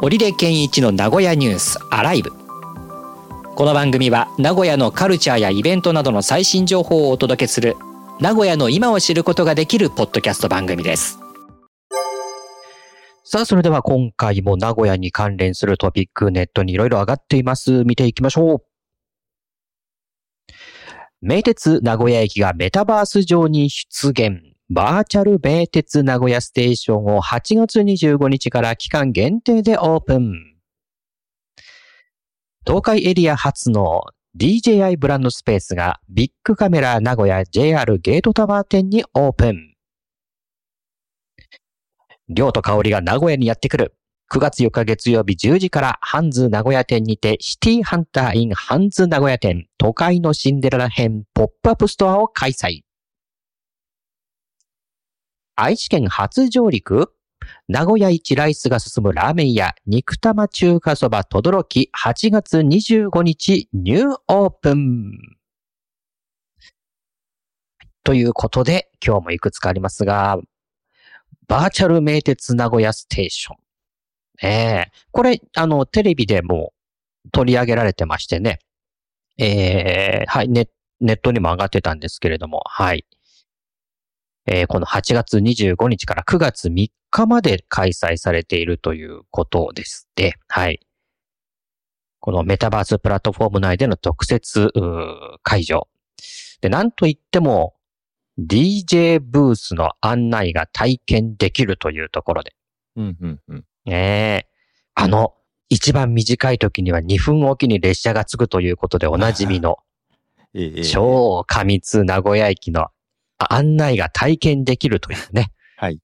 織出健一の名古屋ニュースアライブこの番組は名古屋のカルチャーやイベントなどの最新情報をお届けする名古屋の今を知ることができるポッドキャスト番組ですさあ、それでは今回も名古屋に関連するトピックネットにいろいろ上がっています。見ていきましょう。名鉄名古屋駅がメタバース上に出現。バーチャル名鉄名古屋ステーションを8月25日から期間限定でオープン。東海エリア初の DJI ブランドスペースがビックカメラ名古屋 JR ゲートタワー店にオープン。獠と香が名古屋にやってくる。9月4日月曜日10時からハンズ名古屋店にてシティハンター in ハンズ名古屋店都会のシンデレラ編ポップアップストアを開催。愛知県初上陸？名古屋一ライスが進むラーメン屋、肉玉中華そばとどろき8月25日ニューオープン。ということで、今日もいくつかありますが、バーチャル名鉄名古屋ステーション。ええー、これ、あの、テレビでも取り上げられてましてね。ええー、はい、ネネットにも上がってたんですけれども、はい。えー、この8月25日から9月3日まで開催されているということですで、はい。このメタバースプラットフォーム内での特設会場。で、なんといっても、DJ ブースの案内が体験できるというところで。うんうんうん。ねえ。あの、一番短い時には2分おきに列車が着くということでおなじみの、超過密名古屋駅の案内が体験できるというね。はい。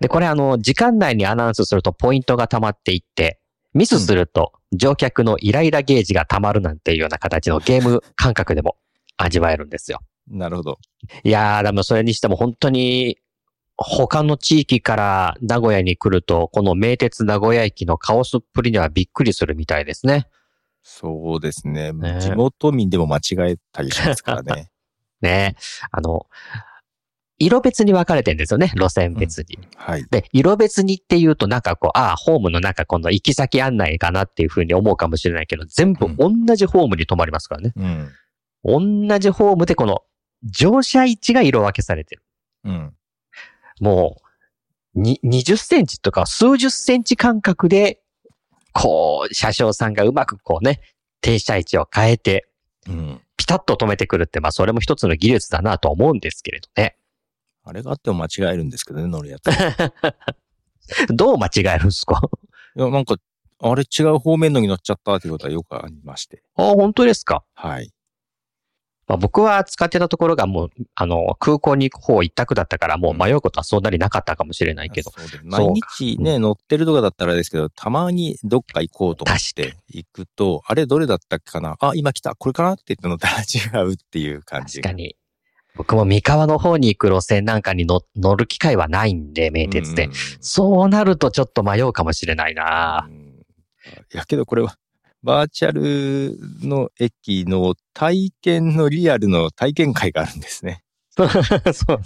で、これあの、時間内にアナウンスするとポイントが溜まっていって、ミスすると乗客のイライラゲージが溜まるなんていうような形のゲーム感覚でも味わえるんですよ。なるほど。いやー、でもそれにしても本当に他の地域から名古屋に来ると、この名鉄名古屋駅のカオスっぷりにはびっくりするみたいですね。そうですね。ね地元民でも間違えたりしますからね。ね。あの、色別に分かれてるんですよね、路線別に。うん、はい。で、色別にっていうとなんかこう、ああ、ホームのなんかこの行き先案内かなっていうふうに思うかもしれないけど、全部同じホームに止まりますからね。うん。同じホームでこの乗車位置が色分けされてる。うん。もう、に、20センチとか数十センチ間隔で、こう、車掌さんがうまくこうね、停車位置を変えて、うん、ピタッと止めてくるって、まあそれも一つの技術だなと思うんですけれどね。あれがあっても間違えるんですけどね、乗るやつ。どう間違えるんですか？いや、なんか、あれ違う方面のに乗っちゃったっていうことはよくありまして。あ、本当ですか？はい。まあ、僕は使ってたところがもう、あの、空港に行く方一択だったから、もう迷うことはそんなになかったかもしれないけど。毎日ね、乗ってるとかだったらですけど、たまにどっか行こうと思って行くと、あれどれだったっけかな？あ、今来た、これかな？って言って乗ったら違うっていう感じ。確かに。僕も三河の方に行く路線なんかに乗乗る機会はないんで、名鉄で。そうなるとちょっと迷うかもしれないな。いやけどこれはバーチャルの駅の体験のリアルの体験会があるんですね。そうそうそう。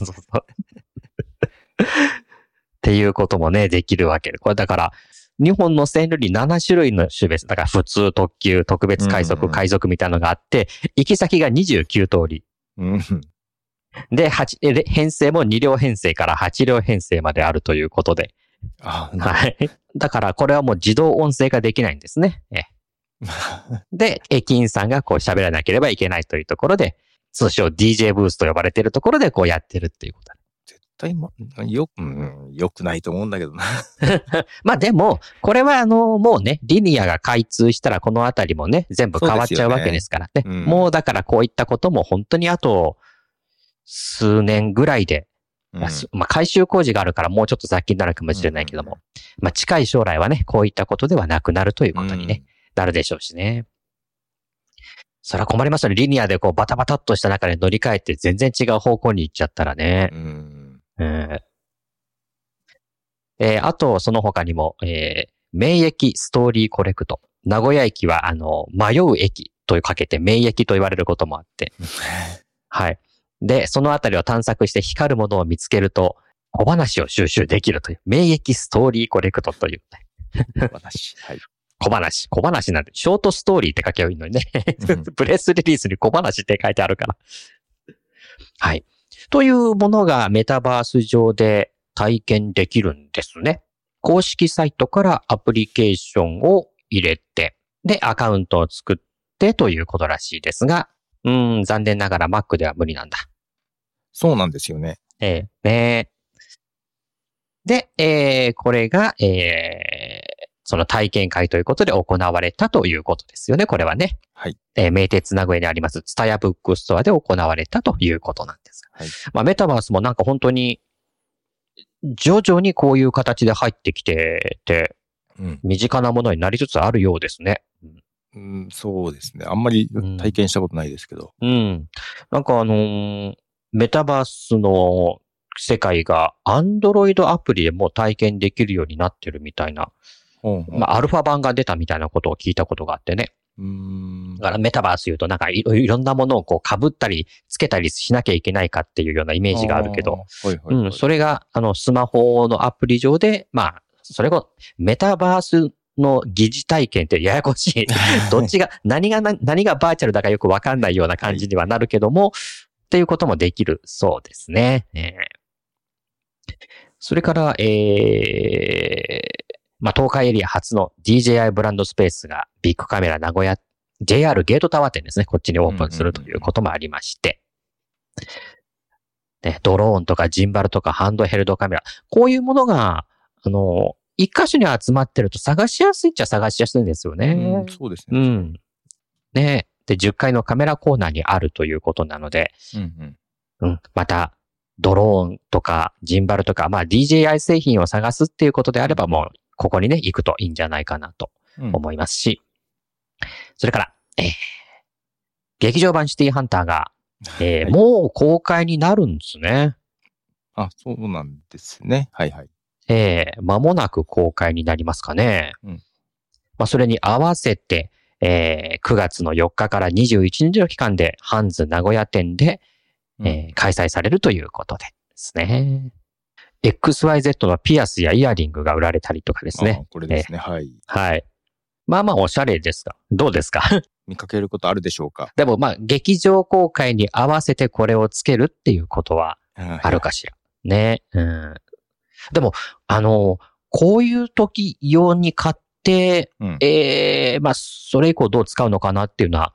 っていうこともね、できるわけで。これだから、日本の線路に7種類の種別、だから普通、特急、特別快速、海賊みたいなのがあって、行き先が29通り。うん、で、8、編成も2両編成から8両編成まであるということで。あはい。だからこれはもう自動音声ができないんですね。え で、駅員さんがこう喋らなければいけないというところで、通称 DJ ブースと呼ばれているところでこうやってるっていうこと。絶対、ま、よ、うん、よくないと思うんだけどな。まあでも、これはあの、もうね、リニアが開通したらこのあたりもね、全部変わっちゃうわけですからね。うね。うん、もうだからこういったことも本当にあと、数年ぐらいで、うん、まあ改修工事があるからもうちょっと先になるかもしれないけども、まあ近い将来はね、こういったことではなくなるということにね、なるでしょうしね。それは困りますよね。リニアでこうバタバタっとした中で乗り換えて全然違う方向に行っちゃったらね。うん。うん、えー、あと、その他にも、えー、名駅ストーリーコレクト。名古屋駅は、あの、迷う駅とかけて名駅と言われることもあって。はい。で、そのあたりを探索して光るものを見つけると、小話を収集できるという、名劇ストーリーコレクトという、小話。はい。小話。小話なんて、ショートストーリーって書けばいいのにね。プレスリリースに小話って書いてあるから。はい。というものがメタバース上で体験できるんですね。公式サイトからアプリケーションを入れて、で、アカウントを作ってということらしいですが、うん、残念ながら Mac では無理なんだ。そうなんですよね。ええー、ねで、えー、これが、えー、その体験会ということで行われたということですよね、これはね。はい。えー、名鉄名古屋にあります、ツタヤブックストアで行われたということなんですはい。まあ、メタバースもなんか本当に、徐々にこういう形で入ってきてて、うん、身近なものになりつつあるようですね。うん、そうですね。あんまり体験したことないですけど。うん。うん、なんかあのー、メタバースの世界がアンドロイドアプリでも体験できるようになってるみたいな、まあ、アルファ版が出たみたいなことを聞いたことがあってね。うん。だからメタバース言うとなんかいろんなものをこう被ったりつけたりしなきゃいけないかっていうようなイメージがあるけど、うん、それがあのスマホのアプリ上で、まあ、それをメタバースの疑似体験ってややこしい。どっちが、何が何がバーチャルだかよくわかんないような感じにはなるけども、はい、っていうこともできるそうですね。えー、それから、えー、まあ、東海エリア初の DJI ブランドスペースがビッグカメラ名古屋 JR ゲートタワー店ですね。こっちにオープンするということもありまして。ね、ドローンとかジンバルとかハンドヘルドカメラ。こういうものが、あの、一箇所に集まってると探しやすいっちゃ探しやすいんですよね。うん、そうですね。うん。ねで、10階のカメラコーナーにあるということなので、うん、うん、また、ドローンとかジンバルとか、まあ DJI 製品を探すっていうことであればもうここにね、行くといいんじゃないかなと思いますし、うん、それから、えー、劇場版シティハンターが、えー、はい、もう公開になるんですね。あ、そうなんですね。はいはい。えー、間もなく公開になりますかね。うん、まあ、それに合わせて、えー、9月の4日から21日の期間で、ハンズ名古屋店で、えー、開催されるということでですね。XYZ のピアスやイヤリングが売られたりとかですね。これですね、はい。はい。まあまあおしゃれですが、どうですか？見かけることあるでしょうかでもまあ、劇場公開に合わせてこれをつけるっていうことはあるかしら。ね。うん。でも、あの、こういう時用に買って、うん、ええー、まあ、それ以降どう使うのかなっていうような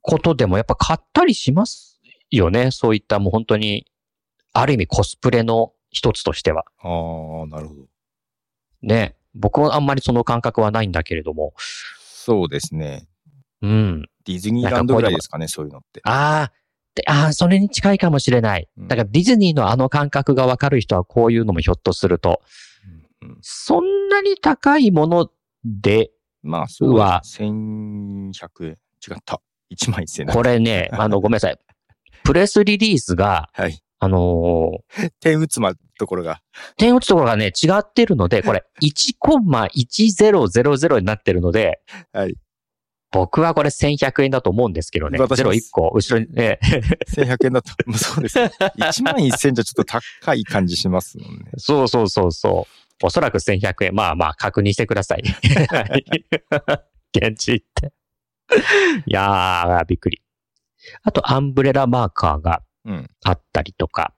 ことでもやっぱ買ったりしますよね。そういったもう本当に、ある意味コスプレの一つとしては。ああ、なるほど。ね。僕はあんまりその感覚はないんだけれども。そうですね。うん。ディズニーランドぐらいですかね、そういうのって。ああ。で、ああ、それに近いかもしれない。だからディズニーのあの感覚がわかる人はこういうのもひょっとすると、うんうん、そんなに高いものでまあ、そうは。1100円。違った。1万1000円。これね、あの、ごめんなさい。プレスリリースが、はい。あのー、点打つま、ところが。点打つところがね、違ってるので、これ、1,1000になってるので、はい。僕はこれ1100円だと思うんですけどね。ゼロ1個、後ろにね。1100円だと、そうですね。1万1000じゃちょっと高い感じしますもんね。そうそうそうそう。おそらく1100円。まあまあ、確認してください。現地行って。いやー、びっくり。あと、アンブレラマーカーがあったりとか、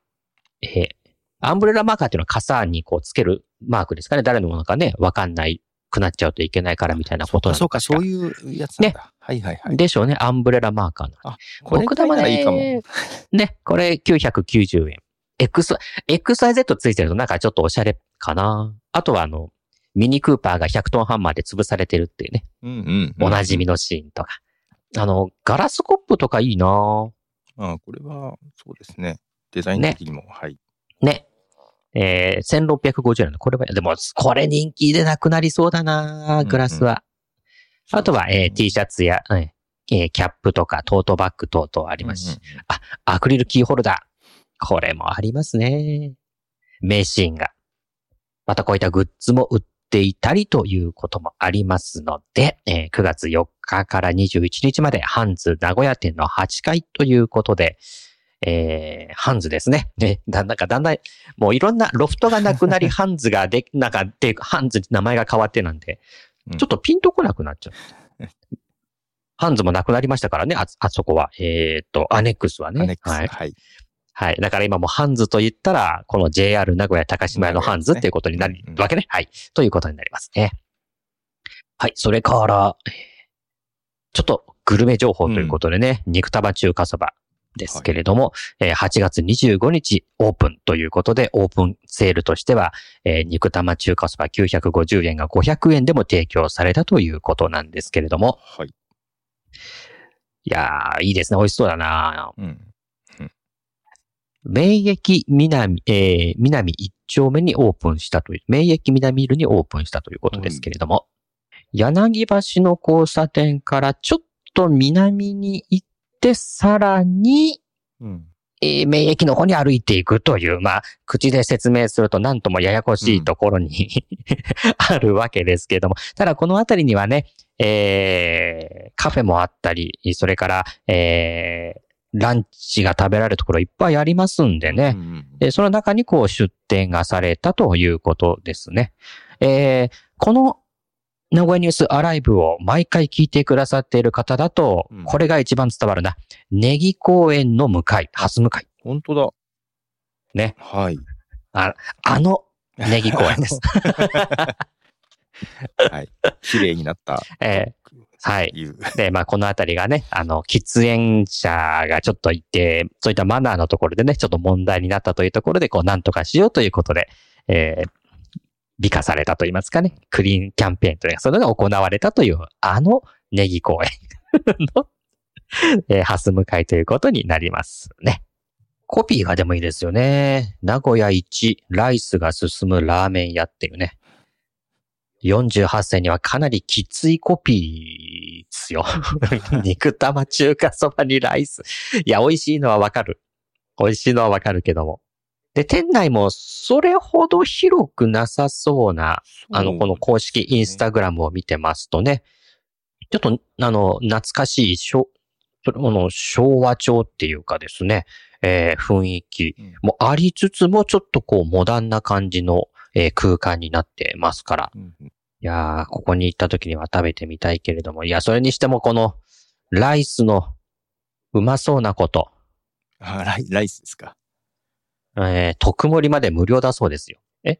うん、えー、アンブレラマーカーっていうのは傘にこうつけるマークですかね。誰のものかね、わかんないくなっちゃうといけないからみたいなことなんそうか、そういうやつ。ね。はいはいはい。でしょうね。アンブレラマーカーの。あ、これくらいならいいかも。ね、これ990円。X、XYZ ついてるとなんかちょっとおしゃれかな。あとはあの、ミニクーパーが100トンハンマーで潰されてるっていうね。うんうん、うん、おなじみのシーンとか。あの、ガラスコップとかいいなああ、これは、そうですね。デザイン的にも、ね、はい。ね。えー、1650円の、これは、でも、これ人気でなくなりそうだなグラスは。うんうん、あとは、えー、T シャツや、えー、キャップとか、トートバッグ等々ありますし、うんうんうん、あ、アクリルキーホルダー。これもありますね。名シーンが。またこういったグッズも売っていたりということもありますので、えー、9月4日から21日までハンズ名古屋店の8階ということで、えー、ハンズですね。ね、だ、なんかだんだん、もういろんなロフトがなくなり、ハンズがで、なんかで、ハンズ名前が変わってなんで、ちょっとピンとこなくなっちゃう。ハンズもなくなりましたからね、あ、あそこは。えっ、と、アネックスはね。アネックス。はい。はい。はい。だから今もハンズと言ったら、この JR 名古屋高島屋のハンズっていうことになるうんわけね。はい。ということになりますね。はい。それから、えーちょっとグルメ情報ということでね、肉玉中華そばですけれども、えー8月25日オープンということで、オープンセールとしては、えー肉玉中華そば950円が500円でも提供されたということなんですけれども、はい。いやー、いいですね。美味しそうだなうん。名駅南、えー、南一丁目にオープンしたという、名駅南ビルにオープンしたということですけれども、柳橋の交差点からちょっと南に行って、さらに、うん。えー名駅の方に歩いていくという、まあ、口で説明すると何ともややこしいところに、あるわけですけれども、ただこの辺りにはね、えーカフェもあったり、それから、えーランチが食べられるところいっぱいありますんでね、うんで、その中にこう出店がされたということですね。えーこの名古屋ニュースアライブを毎回聞いてくださっている方だとうん、これが一番伝わるな。ネギ公園の向かい、ハス向かい。本当だ。ね。はい。あのネギ公園です。はい。綺麗になった。えはいいう。ーで、まあ、このあたりがね、あの、喫煙者がちょっといて、そういったマナーのところでね、ちょっと問題になったというところで、こう、なんとかしようということで、えー美化されたと言いますかね、クリーンキャンペーンというか、それが行われたという、あのネギ公園の、えーハス向かいということになりますね。コピーがでもいいですよね。名古屋一ライスが進むラーメン屋っていうね。48歳にはかなりきついコピーですよ。肉玉中華そばにライス。いや、美味しいのはわかる。美味しいのはわかるけども。で、店内もそれほど広くなさそうな、あの、この公式インスタグラムを見てますとね、ちょっと、あの、懐かしい、しょそれこの昭和調っていうかですね、えー雰囲気うん。もありつつも、ちょっとこう、モダンな感じの、えー空間になってますから、いやー、ここに行った時には食べてみたいけれども、いや、それにしてもこの、ライスの、うまそうなこと、あライライスですか？えー、特盛りまで無料だそうですよ。え？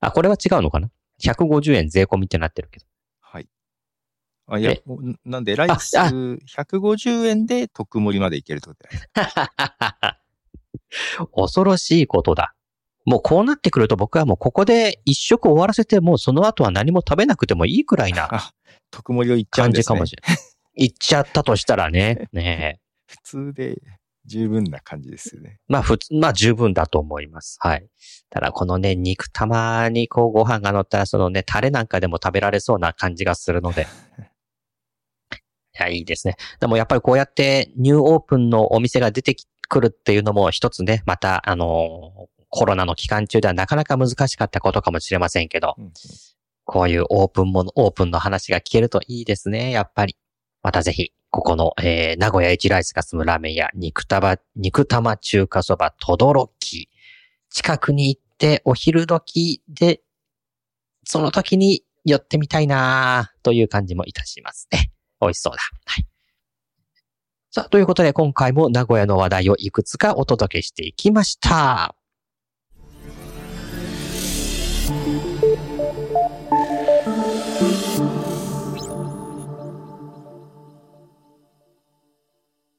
あ、これは違うのかな ?150 円税込みってなってるけど。はい。あ、いやなんで、ライスああ150円で特盛りまでいけるってことだよね。恐ろしいことだ。もうこうなってくると僕はもうここで一食終わらせてもうその後は何も食べなくてもいいくらいなあ、特盛りをいっちゃうん感ですね。じかもしれない。行っちゃったとしたらね。ねえ 普通で十分な感じですよね。まあ普通、まあ十分だと思います。はい。ただこのね、肉玉にこうご飯が乗ったらそのね、タレなんかでも食べられそうな感じがするので。いや、いいですね。でもやっぱりこうやってニューオープンのお店が出てくるっていうのも一つね、またあのコロナの期間中ではなかなか難しかったことかもしれませんけど、うんこういうオープンもの、オープンの話が聞けるといいですね、やっぱり。またぜひ、ここの、えー、名古屋一ライスが住むラーメン屋、肉玉、肉玉中華そば、とどろき。近くに行って、お昼時で、その時に寄ってみたいなという感じもいたしますね。美味しそうだ。はい。さあ、ということで今回も名古屋の話題をいくつかお届けしていきました。